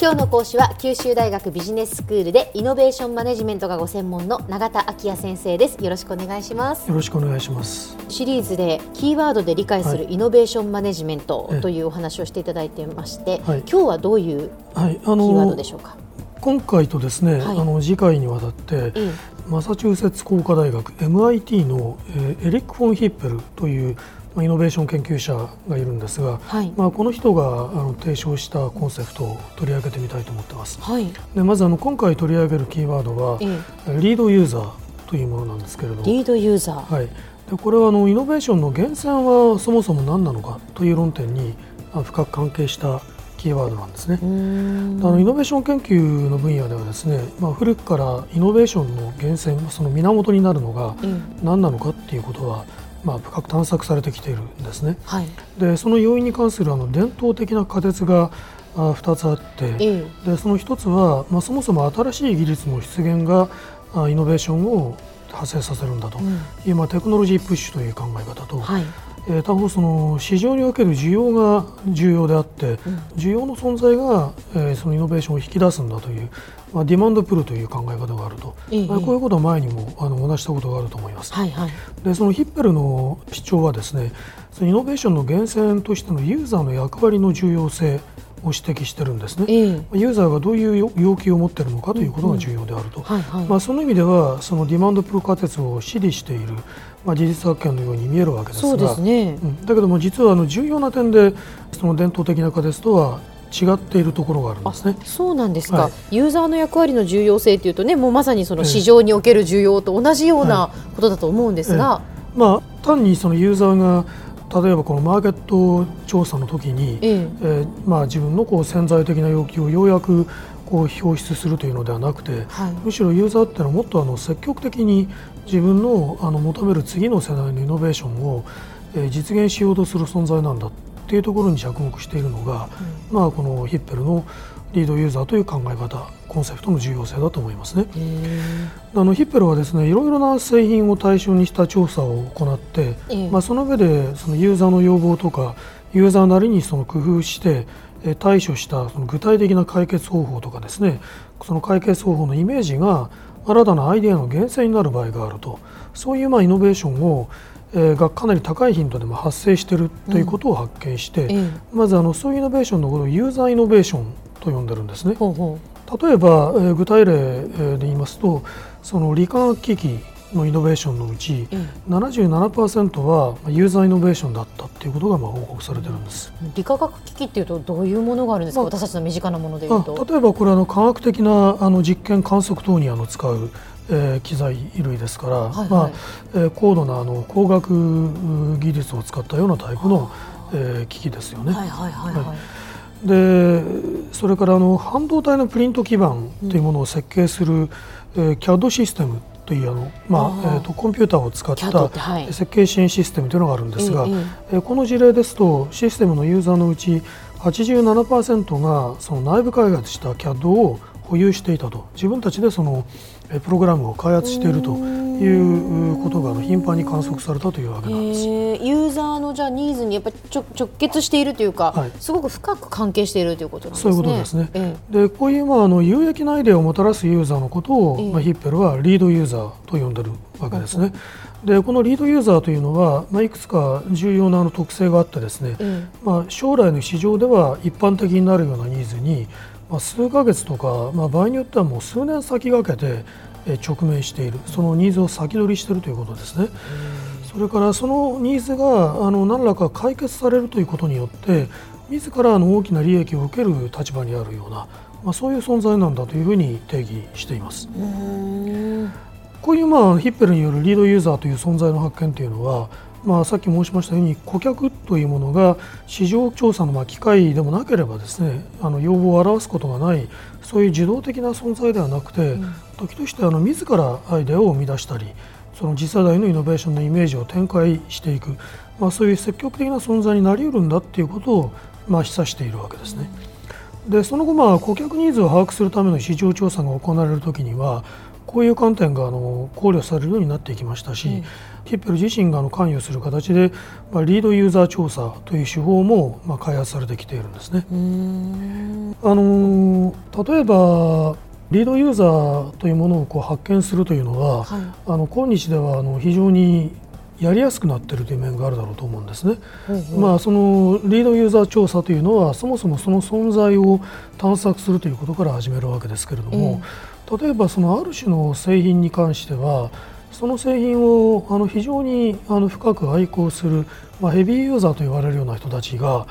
今日の講師は九州大学ビジネススクールでイノベーションマネジメントがご専門の永田晃也先生です。よろしくお願いします。よろしくお願いします。シリーズでキーワードで理解するイノベーションマネジメントというお話をしていただいてまして、はい、今日はどういうキーワードでしょうか、はい、今回とですね、はい、あの次回にわたって、マサチューセッツ工科大学 MIT の、えー、エリック・フォン・ヒッペルというまあ、イノベーション研究者がいるんですが、はい、まあ、この人があの提唱したコンセプトを取り上げてみたいと思ってます。はい、でまずあの今回取り上げるキーワードは、えリードユーザーというものなんですけれどリードユーザー、はい、でこれはあのイノベーションの源泉はそもそも何なのかという論点に深く関係したキーワードなんですね。あのイノベーション研究の分野ではですね、まあ、古くからイノベーションの源泉その源になるのが何なのかっていうことは、まあ、深く探索されてきているんですね。はい、でその要因に関するあの伝統的な仮説があ2つあって、えでその1つは、まあ、そもそも新しい技術の出現があイノベーションを発生させるんだと。いう、うん、まあ、テクノロジープッシュという考え方と、はい、えー、他方その市場における需要が重要であって、うん、需要の存在が、えー、そのイノベーションを引き出すんだという、まあ、ディマンドプルという考え方があると、えー、こういうことは前にもあのお話したことがあると思います。はいはい、でそのヒッペルの主張はですねそのイノベーションの源泉としてのユーザーの役割の重要性を指摘してるんですね、えー、ユーザーがどういう要求を持っているのかということが重要であると、まあ、その意味ではそのディマンドプル仮説を支持している、まあ、事実発見のように見えるわけですが。そうですね、うん、だけども実はあの重要な点でその伝統的な仮説とは違っているところがあるんですね。そうなんですか、はい、ユーザーの役割の重要性というとね、もうまさにその市場における需要と同じようなことだと思うんですが、ええ。まあ単にそのユーザーが例えばこのマーケット調査の時に、ええ。えー、まあ、自分のこう潜在的な要求をようやくこう表出するというのではなくて、はい、むしろユーザーっていうのはもっとあの積極的に自分のあの求める次の世代のイノベーションを、えー、実現しようとする存在なんだっていうところに着目しているのが、うん、まあ、このヒッペルのリードユーザーという考え方コンセプトの重要性だと思いますね。あのヒッペルはですねいろいろな製品を対象にした調査を行って、まあ、その上でそのユーザーの要望とかユーザーなりにその工夫して対処したその具体的な解決方法とかですねその解決方法のイメージが新たなアイデアの源泉になる場合があると。そういうまあイノベーションをえがかなり高い頻度でも発生しているということを発見して、うん、まずあのそういうイノベーションのことをユーザーイノベーションと呼んでるんですね。ほうほう例えば、え具体例で言いますとその理化学機器のイノベーションのうち、うん、77%はユーザーイノベーションだったっていうことがまあ報告されてるんです。理化学機器っていうとどういうものがあるんですか、まあ、私たちの身近なものでいうと。例えばこれあの科学的なあの実験観測等にあの使うえー、機材類ですから、はいはい、まあえー、高度なあの光学技術を使ったようなタイプの、えー、機器ですよね。はいはいはいはい。はい。でそれからあの半導体のプリント基板というものを設計する、うん、えー、CAD システムというあの、まあえーと、コンピューターを使った設計支援システムというのがあるんですが、はい、えー、この事例ですとシステムのユーザーのうち87%がその内部開発した CAD を保有していたと自分たちでそのプログラムを開発しているということが頻繁に観測されたというわけなんです。ユーザーのじゃニーズにやっぱり直結しているというか、はい、すごく深く関係しているということなんですね。そういうことですね。えー、でこういうまああの有益なアイデアをもたらすユーザーのことを、えー、まあヒッペルはリードユーザーと呼んでるわけですね。でこのリードユーザーというのは、まあ、いくつか重要な特性があってですね、うん、まあ、将来の市場では一般的になるようなニーズにまあ、数ヶ月とか、まあ、場合によってはもう数年先駆けて直面しているそのニーズを先取りしているということですね。それからそのニーズがあの何らか解決されるということによって自らの大きな利益を受ける立場にあるような、まあ、そういう存在なんだというふうに定義しています。こういうまあヒッペルによるリードユーザーという存在の発見というのはまあ、さっき申しましたように顧客というものが市場調査のまあ機械でもなければですねあの要望を表すことがないそういう受動的な存在ではなくて、うん、時としてあの自らアイデアを生み出したりその次世代のイノベーションのイメージを展開していく、まあ、そういう積極的な存在になりうるんだということをまあ示唆しているわけですね。でその後まあ顧客ニーズを把握するための市場調査が行われるときにはこういう観点があの考慮されるようになっていきましたし、うん、ヒッペル自身があの関与する形で、まあ、リードユーザー調査という手法もまあ開発されてきているんですね。あの例えばリードユーザーというものをこう発見するというのは、はい、あの今日ではあの非常にやりやすくなっているという面があるだろうと思うんですね。うんまあ、そのリードユーザー調査というのはそもそもその存在を探索するということから始めるわけですけれども、えー、例えばそのある種の製品に関してはその製品をあの非常にあの深く愛好する、まあ、ヘビーユーザーと言われるような人たちが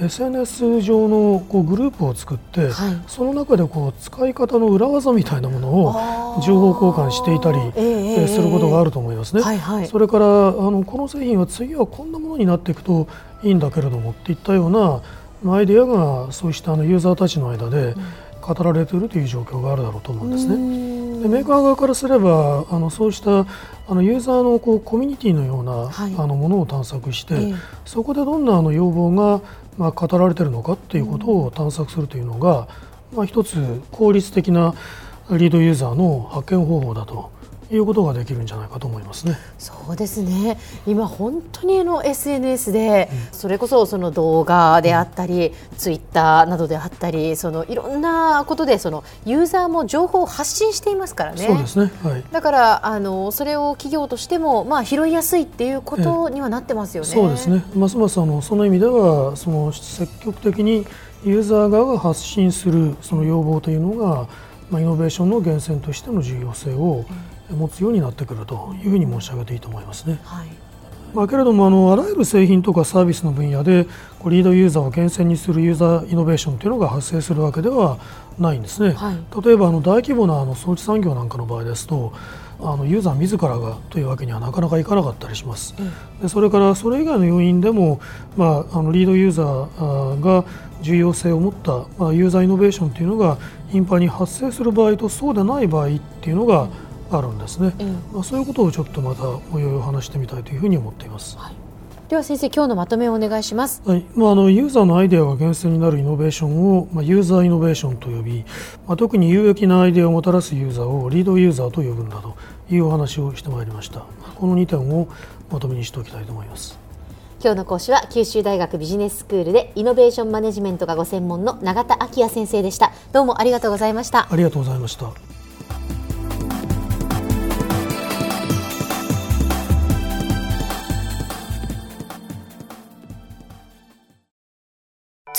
SNS 上のこうグループを作って、はい、その中でこう使い方の裏技みたいなものを情報交換していたり、えー、することがあると思いますね。はいはい、それからあのこの製品は次はこんなものになっていくといいんだけれどもっていったようなアイデアがそうしたあのユーザーたちの間で語られているという状況があるだろうと思うんですね。でメーカー側からすればあのそうしたあのユーザーのこうコミュニティのような、はい、あのものを探索して、えー、そこでどんなあの要望がまあ、語られているのかということを探索するというのが、まあ、一つ効率的なリードユーザーの発見方法だということができるんじゃないかと思いますね。そうですね。今本当にあの SNS で、それこそその動画であったり、うん、ツイッターなどであったり、そのいろんなことでそのユーザーも情報を発信していますからね。そうですね。はい。だからあのそれを企業としてもまあ拾いやすいっていうことにはなってますよね。そうですね。ますますあのその意味ではその積極的にユーザー側が発信するその要望というのが、まあイノベーションの源泉としての重要性を、うん持つようになってくるというふうに申し上げていいと思いますね。はいまあ、けれどもあのあらゆる製品とかサービスの分野でこうリードユーザーを厳選にするユーザーイノベーションというのが発生するわけではないんですね。はい、例えばあの大規模なあの装置産業なんかの場合ですとあのユーザー自らがというわけにはなかなかいかなかったりします。うん、でそれからそれ以外の要因でも、まあ、あのリードユーザーが重要性を持った、まあ、ユーザーイノベーションというのが頻繁に発生する場合とそうでない場合っていうのが、うん。あるんですね、まあ、そういうことをちょっとまたおいおい話してみたいというふうに思っています。はいでは先生今日のまとめをお願いします。はい、まああのユーザーのアイデアが源泉になるイノベーションをまあユーザーイノベーションと呼び、まあ特に有益なアイデアをもたらすユーザーをリードユーザーと呼ぶんだというお話をしてまいりました。この2点をまとめにしておきたいと思います。今日の講師は九州大学ビジネススクールでイノベーションマネジメントがご専門の永田昭也先生でした。どうもありがとうございました。ありがとうございました。